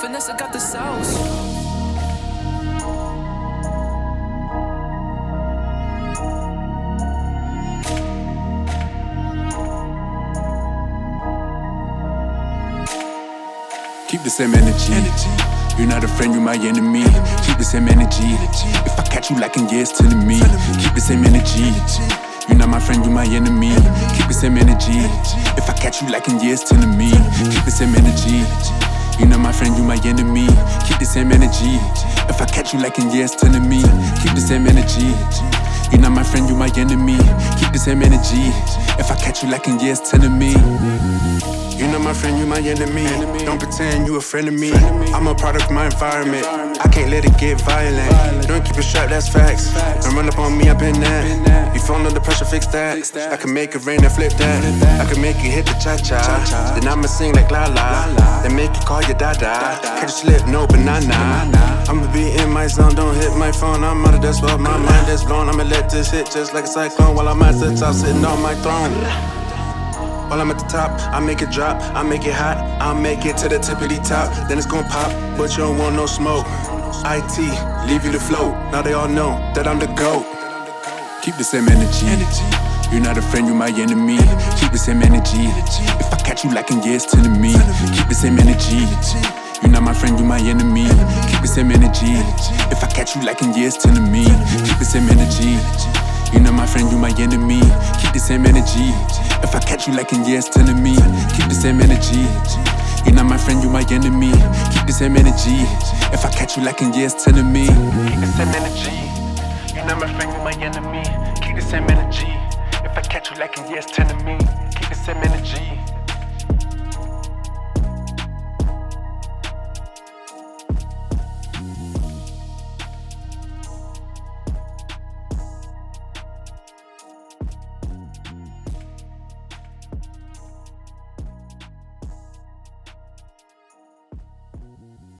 Vanessa got the sauce. Keep the same energy. You're not a friend, you're my enemy. Keep the same energy. If I catch you lacking, yeah, it's telling me. Keep the same energy. You're not my friend, you're my enemy. Keep the same energy. If I catch you lacking, yeah, it's telling me. Keep the same energy. You're not my friend, you're my enemy. Keep the same energy. If I catch you lacking, yeah, it's telling me. Keep the same energy. You're not my friend, you're my enemy. Keep the same energy. If I catch you lacking, yeah, it's telling me. You're my friend, you my enemy. Don't pretend you a friend of me. I'm a product of my environment. I can't let it get violent. Don't keep it strapped, that's facts. Don't run up on me, I've been that. You fall under pressure, fix that. I can make it rain and flip that. I can make you hit the cha cha. Then I'ma sing like la la. Then make you call your dada. Da. Catch you slip, no banana. I'ma be in my zone, don't hit my phone. I'm out of this world, my mind is blown. I'ma let this hit just like a cyclone while I'm at the top, sitting on my throne. While I'm at the top, I make it drop, I make it hot, I make it to the tippity top. Then it's gon' pop, but you don't want no smoke. IT, leave you to float. Now they all know that I'm the GOAT. Keep the same energy. You're not a friend, you're my enemy. Keep the same energy. If I catch you lacking, it's telling me. Keep the same energy. You're not my friend, you're my enemy. Keep the same energy. If I catch you lacking, it's telling me. Keep the same energy. You're not my friend, you're my enemy. Keep the same energy. If I catch you lacking, yeah, it's telling me. Keep the same energy. You're not my friend, you're my enemy. Keep the same energy. If I catch you lacking, yeah, it's telling me. Keep the same energy. You're not my friend, you're my enemy. Keep the same energy. If I catch you lacking, yeah, it's telling me. Keep the same energy.